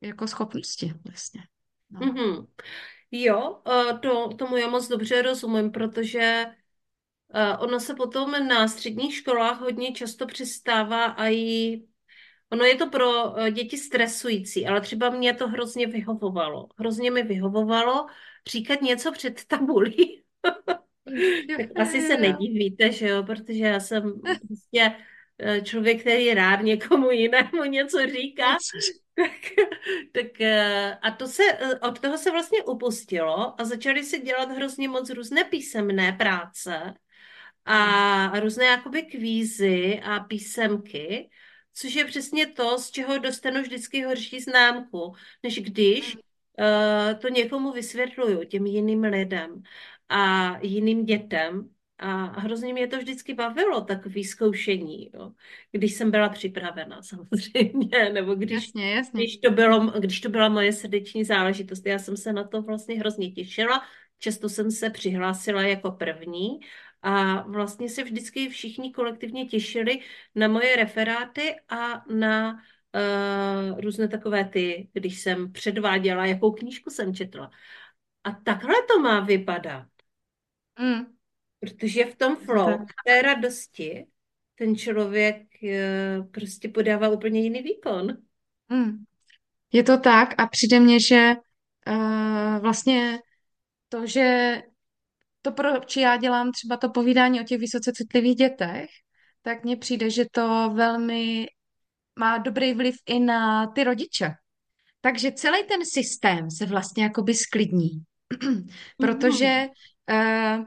jako schopnosti vlastně. No. Mm-hmm. Jo, to, tomu já moc dobře rozumím, protože ono se potom na středních školách hodně často přistává a i Ono je to pro děti stresující, ale třeba mě to hrozně vyhovovalo. Hrozně mi vyhovovalo říkat něco před tabulí. tak asi se nedivíte, že jo, protože já jsem prostě eh, člověk, který rád někomu jinému něco říká, tak, tak eh, a to se, eh, od toho se vlastně upustilo a začali si dělat hrozně moc různé písemné práce a různé jakoby kvízy a písemky, což je přesně to, z čeho dostanu vždycky horší známku, než když uh, to někomu vysvětluju, těm jiným lidem a jiným dětem. A hrozně mě to vždycky bavilo, takové zkoušení, jo. když jsem byla připravena samozřejmě, nebo když, jasně, jasně. Když, to bylo, když to byla moje srdeční záležitost. Já jsem se na to vlastně hrozně těšila, často jsem se přihlásila jako první a vlastně se vždycky všichni kolektivně těšili na moje referáty a na uh, různé takové ty, když jsem předváděla, jakou knížku jsem četla. A takhle to má vypadat. Mm. Protože v tom flow, v té radosti, ten člověk uh, prostě podává úplně jiný výkon. Mm. Je to tak a přijde mně, že uh, vlastně to, že to, proč já dělám třeba to povídání o těch vysoce citlivých dětech, tak mně přijde, že to velmi má dobrý vliv i na ty rodiče. Takže celý ten systém se vlastně jakoby sklidní. Protože uh,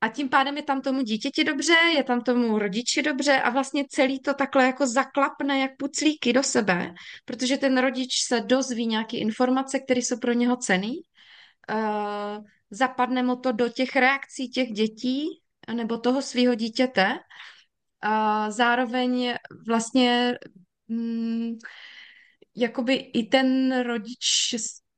a tím pádem je tam tomu dítěti dobře, je tam tomu rodiči dobře a vlastně celý to takhle jako zaklapne jak puclíky do sebe, protože ten rodič se dozví nějaké informace, které jsou pro něho cený, uh, zapadne mu to do těch reakcí těch dětí nebo toho svého dítěte. A zároveň vlastně mm, jakoby i ten rodič,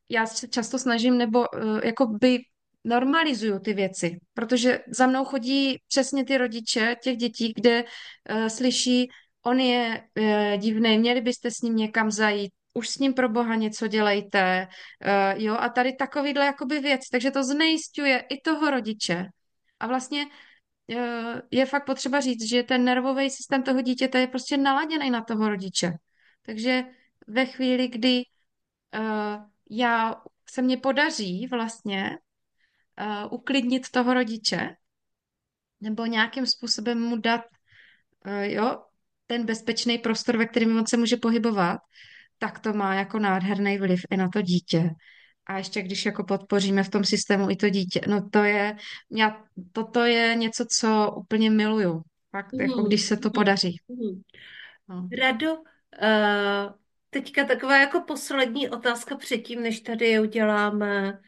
já se často snažím, nebo uh, jakoby normalizuju ty věci, protože za mnou chodí přesně ty rodiče těch dětí, kde uh, slyší, on je uh, divný, měli byste s ním někam zajít, už s ním pro boha něco dělejte, uh, jo, a tady takovýhle jakoby věc, takže to znejistuje i toho rodiče. A vlastně uh, je fakt potřeba říct, že ten nervový systém toho dítěte je prostě naladěný na toho rodiče. Takže ve chvíli, kdy uh, já se mně podaří vlastně uh, uklidnit toho rodiče, nebo nějakým způsobem mu dát uh, jo, ten bezpečný prostor, ve kterém on se může pohybovat, tak to má jako nádherný vliv i na to dítě. A ještě když jako podpoříme v tom systému i to dítě, no to je, já, toto je něco, co úplně miluju. Fakt, mm. jako když se to mhm. podaří. Mm. No. Rado, uh, teďka taková jako poslední otázka předtím, než tady uděláme,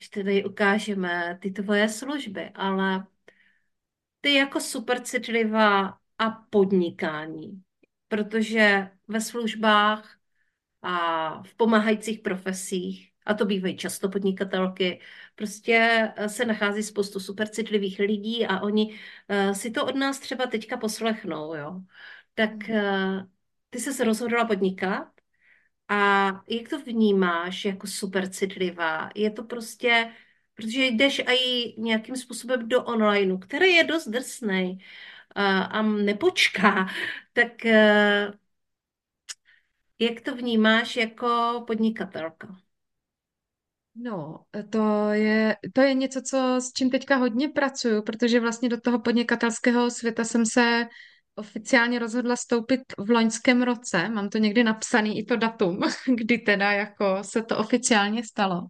než tady ukážeme ty tvoje služby, ale ty jako super citlivá a podnikání, protože ve službách a v pomáhajících profesích, a to bývají často podnikatelky, prostě eh, se nachází spoustu super citlivých lidí a oni uh, si to od nás třeba teďka poslechnou, jo. Tak uh, ty jsi se rozhodla podnikat a jak to vnímáš jako super citlivá? Je to prostě, protože jdeš i nějakým způsobem do onlineu, který je dost drsný a, a nepočká, tak uh, jak to vnímáš jako podnikatelka? No, to je, to je něco, co, s čím teďka hodně pracuju, protože vlastně do toho podnikatelského světa jsem se oficiálně rozhodla stoupit v loňském roce. Mám to někdy napsaný i to datum, kdy teda jako se to oficiálně stalo.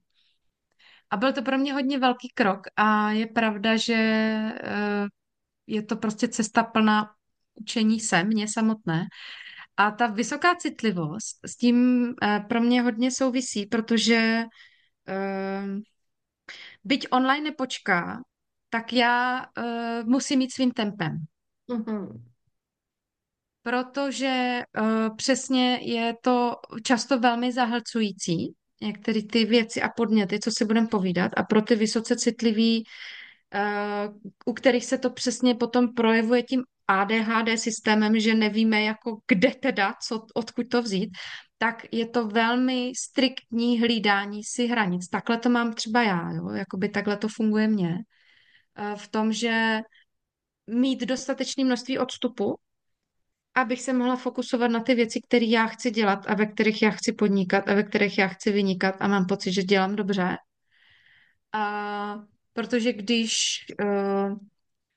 A byl to pro mě hodně velký krok a je pravda, že eh, je to prostě cesta plná učení se, mě samotné. A ta vysoká citlivost s tím eh, pro mě hodně souvisí, protože uh, byť online nepočká, tak já musím mít svým tempem. Mm-hmm. Protože uh, přesně je to často velmi zahlcující, některé ty věci a podněty, co si budeme povídat, a pro ty vysoce citlivý, uh, u kterých se to přesně potom projevuje tím ADHD systémem, že nevíme, jako kde teda, co, odkud to vzít, tak je to velmi striktní hlídání si hranic. Takhle to mám třeba já, jo? Jakoby takhle to funguje mně. Eh, v tom, že mít dostatečné množství odstupu, abych se mohla fokusovat na ty věci, které já chci dělat a ve kterých já chci podnikat a ve kterých já chci vynikat a mám pocit, že dělám dobře. A protože když uh,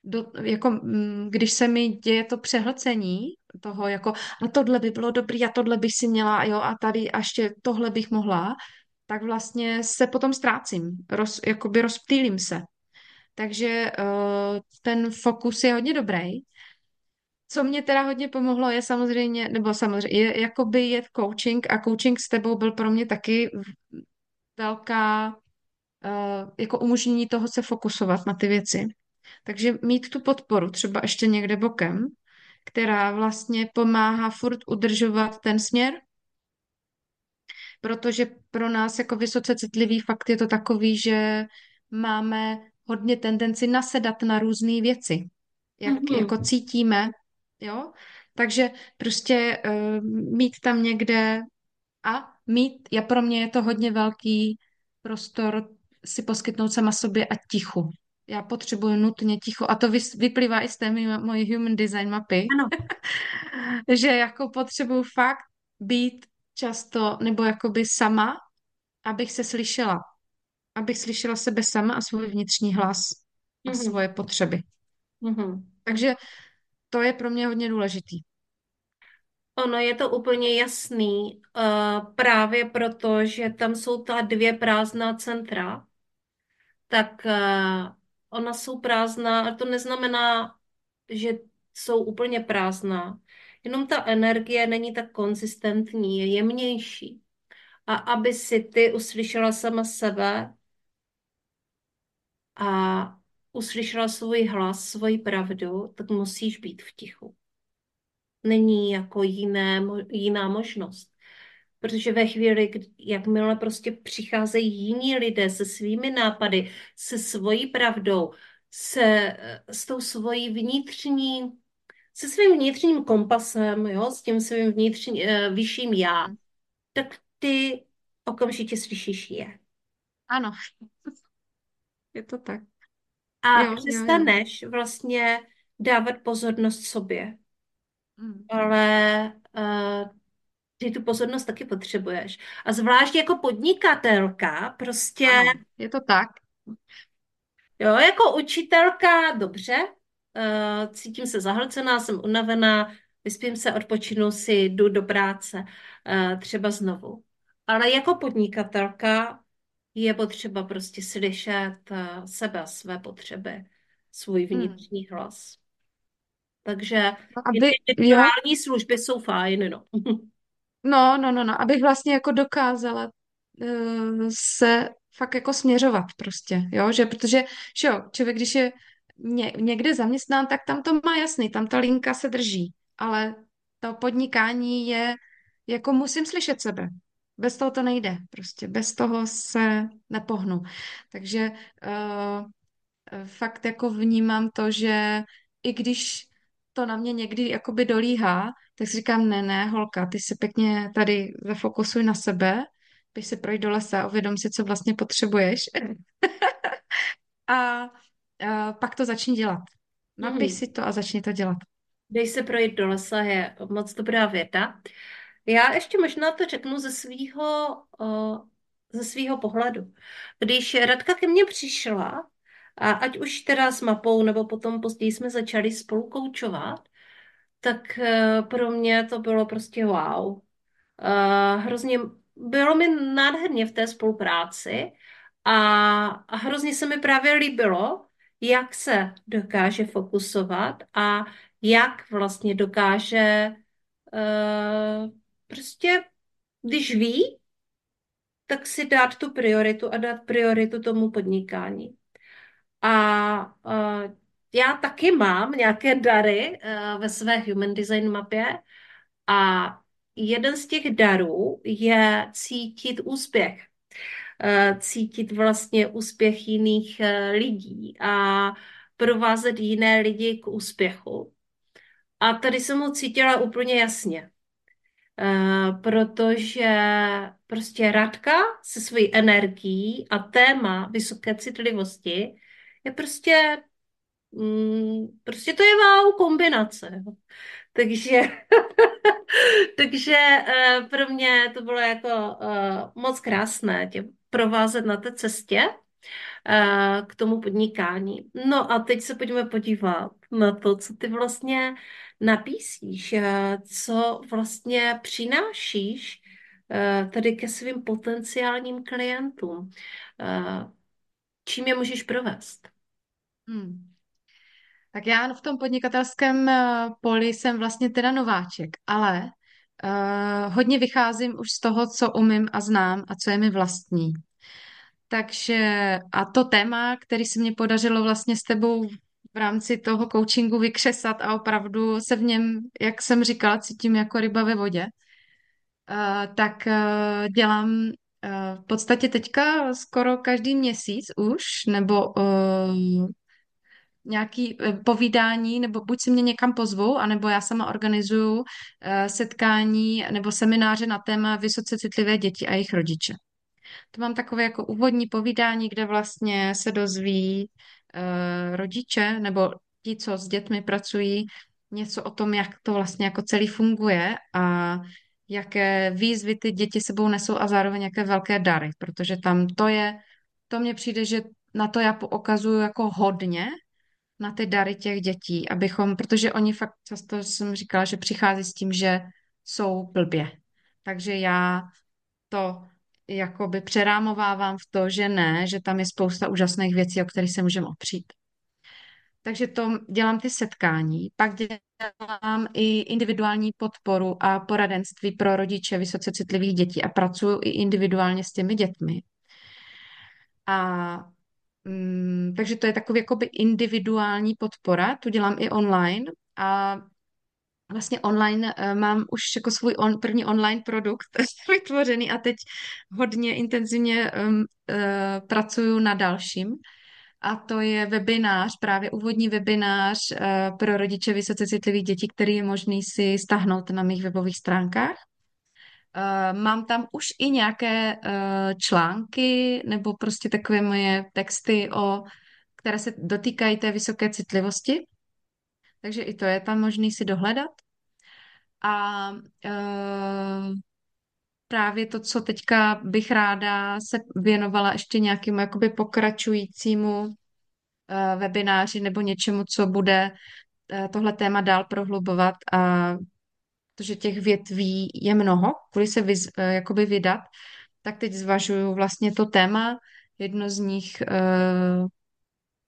do, jako, mm, když se mi děje to přehlcení toho, jako a tohle by bylo dobrý a tohle bych si měla, jo, a tady a ještě tohle bych mohla, tak vlastně se potom ztrácím, roz, jakoby rozptýlím se. Takže uh, ten fokus je hodně dobrý. Co mě teda hodně pomohlo je samozřejmě, nebo samozřejmě, je jakoby je coaching a coaching s tebou byl pro mě taky velká, uh, jako umožnění toho se fokusovat na ty věci. Takže mít tu podporu třeba ještě někde bokem, která vlastně pomáhá furt udržovat ten směr, protože pro nás jako vysoce citlivý fakt je to takový, že máme hodně tendenci nasedat na různé věci, jak Mhm. jako cítíme, jo. Takže prostě uh, mít tam někde a mít, já pro mě je to hodně velký prostor si poskytnout sama sobě a tichu. Já potřebuji nutně ticho a to vyplývá i z té mojí human design mapy, Ano. že jako potřebuji fakt být často nebo jakoby sama, abych se slyšela. Abych slyšela sebe sama a svůj vnitřní hlas a Mhm. svoje potřeby. Mhm. Takže to je pro mě hodně důležitý. Ono je to úplně jasný, uh, právě proto, že tam jsou ta dvě prázdná centra, tak uh, ona jsou prázdná, ale to neznamená, že jsou úplně prázdná. Jenom ta energie není tak konzistentní, je jemnější. A aby si ty uslyšela sama sebe a uslyšela svůj hlas, svoji pravdu, tak musíš být v tichu. Není jako jiné, jiná možnost. Protože ve chvíli, kdy- jakmile prostě přicházejí jiní lidé se svými nápady, se svojí pravdou, se, s tou svojí vnitřní, se svým vnitřním kompasem, jo, s tím svým vnitřním, eh, vyšším já, tak ty okamžitě slyšíš je. Ano, je to tak. A Jo, jo, jo. přestaneš vlastně dávat pozornost sobě. Mm. Ale uh, ty tu pozornost taky potřebuješ. A zvlášť jako podnikatelka, prostě, Ano, je to tak. jo, jako učitelka, dobře, uh, cítím se zahlcená, jsem unavená, vyspím se, odpočinu si, jdu do práce, uh, třeba znovu. Ale jako podnikatelka je potřeba prostě slyšet uh, sebe, své potřeby, svůj Hmm. vnitřní hlas. Takže No, aby, jo, individuální služby jsou fajn, no. no, no, no, no, abych vlastně jako dokázala uh, se fakt jako směřovat prostě, jo, že protože, že jo, člověk, když je ně, někde zaměstnán, tak tam to má jasný, tam ta linka se drží, ale to podnikání je, jako musím slyšet sebe. Bez toho to nejde, prostě bez toho se nepohnu. Takže uh, fakt jako vnímám to, že i když to na mě někdy jakoby dolíhá, tak si říkám, ne, ne, holka, ty se pěkně tady zafokusuj na sebe, běž se projít do lesa, uvědom si, co vlastně potřebuješ a, a pak to začni dělat. Napiš Mhm. si to a začni to dělat. Dej se projít do lesa je moc dobrá věta. Já ještě možná to řeknu ze svýho, uh, ze svýho pohledu. Když Radka ke mně přišla, a ať už teda s mapou, nebo potom později jsme začali spolu koučovat, tak uh, pro mě to bylo prostě wow. Uh, hrozně, bylo mi nádherně v té spolupráci a, a hrozně se mi právě líbilo, jak se dokáže fokusovat a jak vlastně dokáže uh, prostě, když ví, tak si dát tu prioritu a dát prioritu tomu podnikání. A uh, já taky mám nějaké dary uh, ve své Human Design mapě a jeden z těch darů je cítit úspěch. Uh, cítit vlastně úspěch jiných uh, lidí a provázet jiné lidi k úspěchu. A tady jsem ho cítila úplně jasně. Uh, protože prostě Radka se svojí energií a téma vysoké citlivosti je prostě, mm, prostě to je wow kombinace. Takže, takže uh, pro mě to bylo jako uh, moc krásné tě provázet na té cestě. eh, k tomu podnikání. No a teď se pojďme podívat na to, co ty vlastně napísíš, eh, co vlastně přinášíš eh, tady ke svým potenciálním klientům. Čím je můžeš provést? Hmm. Tak já v tom podnikatelském eh, poli jsem vlastně teda nováček, ale uh, hodně vycházím už z toho, co umím a znám a co je mi vlastní. Takže a to téma, který se mě podařilo vlastně s tebou v rámci toho coachingu vykřesat a opravdu se v něm, jak jsem říkala, cítím jako ryba ve vodě, uh, tak uh, dělám uh, v podstatě teďka skoro každý měsíc už, nebo nějaký eh, povídání, nebo buď si mě někam pozvou, anebo já sama organizuju eh, setkání nebo semináře na téma vysoce citlivé děti a jejich rodiče. To mám takové jako úvodní povídání, kde vlastně se dozví rodiče nebo ti, co s dětmi pracují, něco o tom, jak to vlastně jako celý funguje a jaké výzvy ty děti sebou nesou a zároveň jaké velké dary, protože tam to je, to mně přijde, že na to já poukazuju jako hodně, na ty dary těch dětí, abychom, protože oni fakt často jsem říkala, že přichází s tím, že jsou blbě. Takže já to jakoby přerámovávám v to, že ne, že tam je spousta úžasných věcí, o kterých se můžeme opřít. Takže to dělám ty setkání, pak dělám i individuální podporu a poradenství pro rodiče vysoce citlivých dětí a pracuji i individuálně s těmi dětmi. A Mm, takže to je takový jakoby individuální podpora, tu dělám i online a vlastně online uh, mám už jako svůj on, první online produkt vytvořený a teď hodně intenzivně um, uh, pracuju na dalším. A to je webinář, právě úvodní webinář uh, pro rodiče vysoce citlivých dětí, který je možný si stáhnout na mých webových stránkách. Uh, mám tam už i nějaké uh, články nebo prostě takové moje texty, o, které se dotýkají té vysoké citlivosti. Takže i to je tam možný si dohledat. A uh, právě to, co teďka bych ráda se věnovala ještě nějakému jakoby pokračujícímu uh, webináři nebo něčemu, co bude uh, tohle téma dál prohlubovat a protože těch větví je mnoho, kvůli se vyz, eh, jakoby vydat, tak teď zvažuju vlastně to téma. Jedno z nich uh,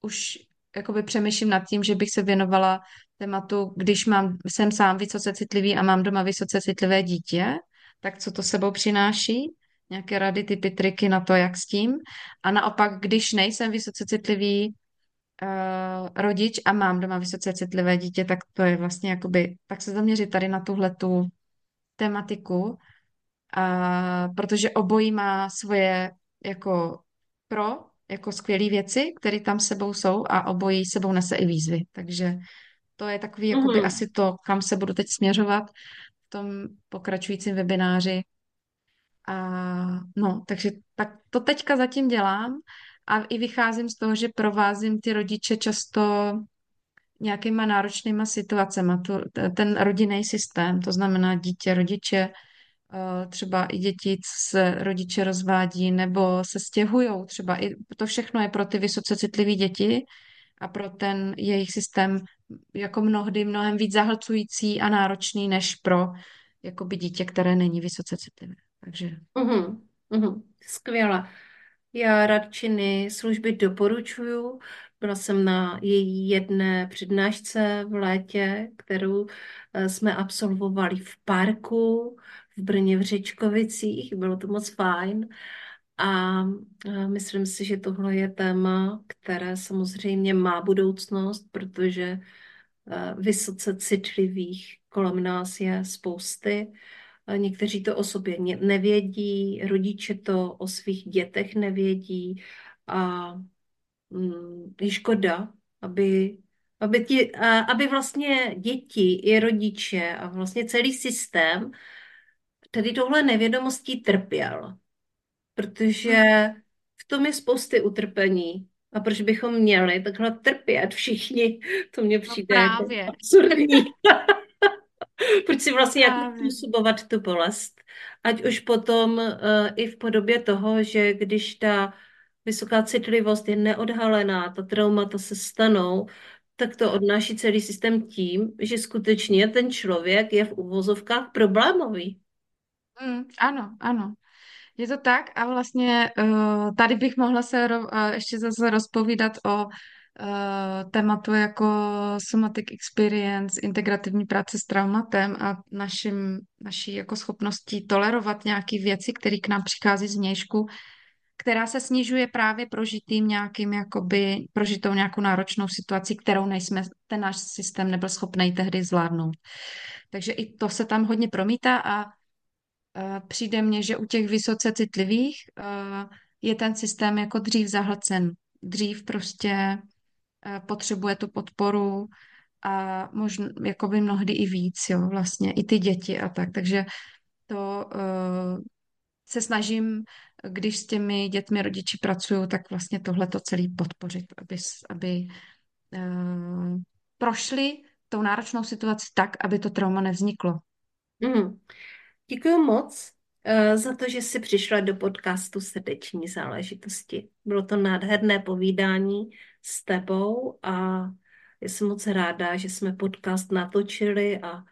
už jakoby přemýšlím nad tím, že bych se věnovala tématu, když mám, jsem sám vysoce citlivý a mám doma vysoce citlivé dítě, tak co to sebou přináší, nějaké rady, typy, triky na to, jak s tím. A naopak, když nejsem vysoce citlivý uh, rodič a mám doma vysoce citlivé dítě, tak to je vlastně jakoby, tak se zaměřit tady na tuhle tu tematiku, a, protože obojí má svoje jako pro, jako skvělé věci, které tam sebou jsou a obojí sebou nese i výzvy. Takže to je takový jakoby Mm-hmm. asi to, kam se budu teď směřovat v tom pokračujícím webináři. A no, takže tak to teďka zatím dělám a i vycházím z toho, že provázím ty rodiče často nějakýma náročnýma situacemi. To, ten rodinný systém, to znamená dítě, rodiče, eh, třeba i děti se rodiče rozvádí nebo se stěhují. Třeba i to všechno je pro ty vysoce citlivé děti a pro ten jejich systém jako mnohdy mnohem víc zahlcující a náročný než pro jakoby dítě, které není vysoce citlivé. Takže Mm-hmm. Mm-hmm. Skvěle. Já radčiny služby doporučuju. Byla jsem na její jedné přednášce v létě, kterou eh, jsme absolvovali v parku v Brně v Řečkovicích. Bylo to moc fajn. A myslím si, že tohle je téma, které samozřejmě má budoucnost, protože eh, vysoce citlivých kolem nás je spousty. Někteří to o sobě nevědí, rodiče to o svých dětech nevědí a mm, je škoda, aby, aby, ti, a, aby vlastně děti i rodiče a vlastně celý systém tady tohle nevědomostí trpěl, protože v tom je spousty utrpení. A proč bychom měli takhle trpět všichni? To mně no přijde jako právě, absurdní. Proč si vlastně jako právě. způsobovat tu bolest? Ať už potom uh, i v podobě toho, že když ta vysoká citlivost je neodhalená, ta traumata se stanou, tak to odnáší celý systém tím, že skutečně ten člověk je v uvozovkách problémový. Mm, ano, ano. Je to tak a vlastně uh, tady bych mohla se ro, uh, ještě zase rozpovídat o uh, tématu jako somatic experience, integrativní práce s traumatem a našim, naší jako schopností tolerovat nějaké věci, které k nám přichází z vnějšku, která se snižuje právě prožitým nějakým, jakoby, prožitou nějakou náročnou situací, kterou nejsme, ten náš systém nebyl schopný tehdy zvládnout. Takže i to se tam hodně promítá a přijde mně, že u těch vysoce citlivých uh, je ten systém jako dřív zahlcen. Dřív prostě uh, potřebuje tu podporu a možná jakoby mnohdy i víc, jo, vlastně i ty děti a tak. Takže to se snažím, když s těmi dětmi rodiči pracuju, tak vlastně tohle to celý podpořit, aby, aby uh, prošli tou náročnou situaci tak, aby to trauma nevzniklo. Mm. Děkuji moc uh, za to, že jsi přišla do podcastu Srdeční záležitosti. Bylo to nádherné povídání s tebou a jsem moc ráda, že jsme podcast natočili a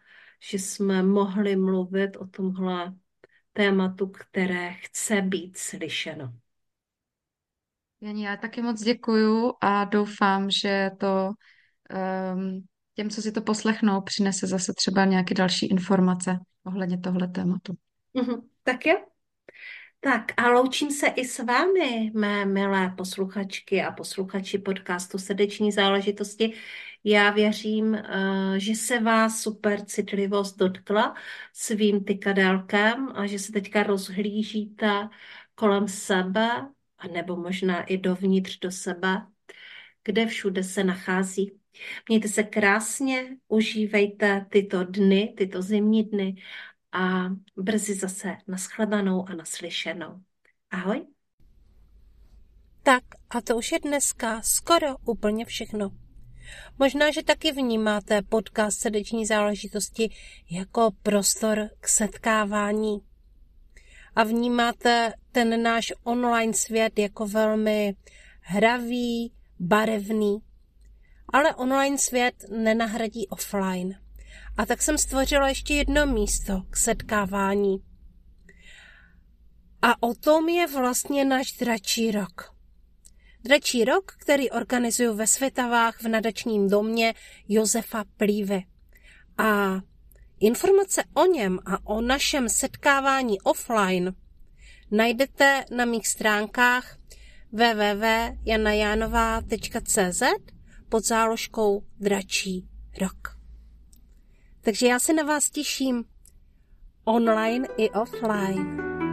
že jsme mohli mluvit o tomhle tématu, které chce být slyšeno. Jani, já taky moc děkuju a doufám, že to um, těm, co si to poslechnou, přinese zase třeba nějaké další informace ohledně tohle tématu. Mm-hmm. Tak jo. Tak a loučím se i s vámi, mé milé posluchačky a posluchači podcastu Srdeční záležitosti. Já věřím, eh, že se vás super citlivost dotkla svým tykadélkem a že se teďka rozhlížíte kolem sebe, a nebo možná i dovnitř do sebe, kde všude se nachází. Mějte se krásně, užívejte tyto dny, tyto zimní dny a brzy zase naschledanou a naslyšenou. Ahoj. Tak a to už je dneska skoro úplně všechno. Možná, že taky vnímáte podcast srdeční záležitosti jako prostor k setkávání. A vnímáte ten náš online svět jako velmi hravý, barevný. Ale online svět nenahradí offline. A tak jsem stvořila ještě jedno místo k setkávání. A o tom je vlastně náš dračí rok. Dračí rok, který organizuju ve Světavách v nadačním domě Josefa Plívy. A informace o něm a o našem setkávání offline najdete na mých stránkách www.janajanová.cz pod záložkou Dračí rok. Takže já se na vás těším online i offline.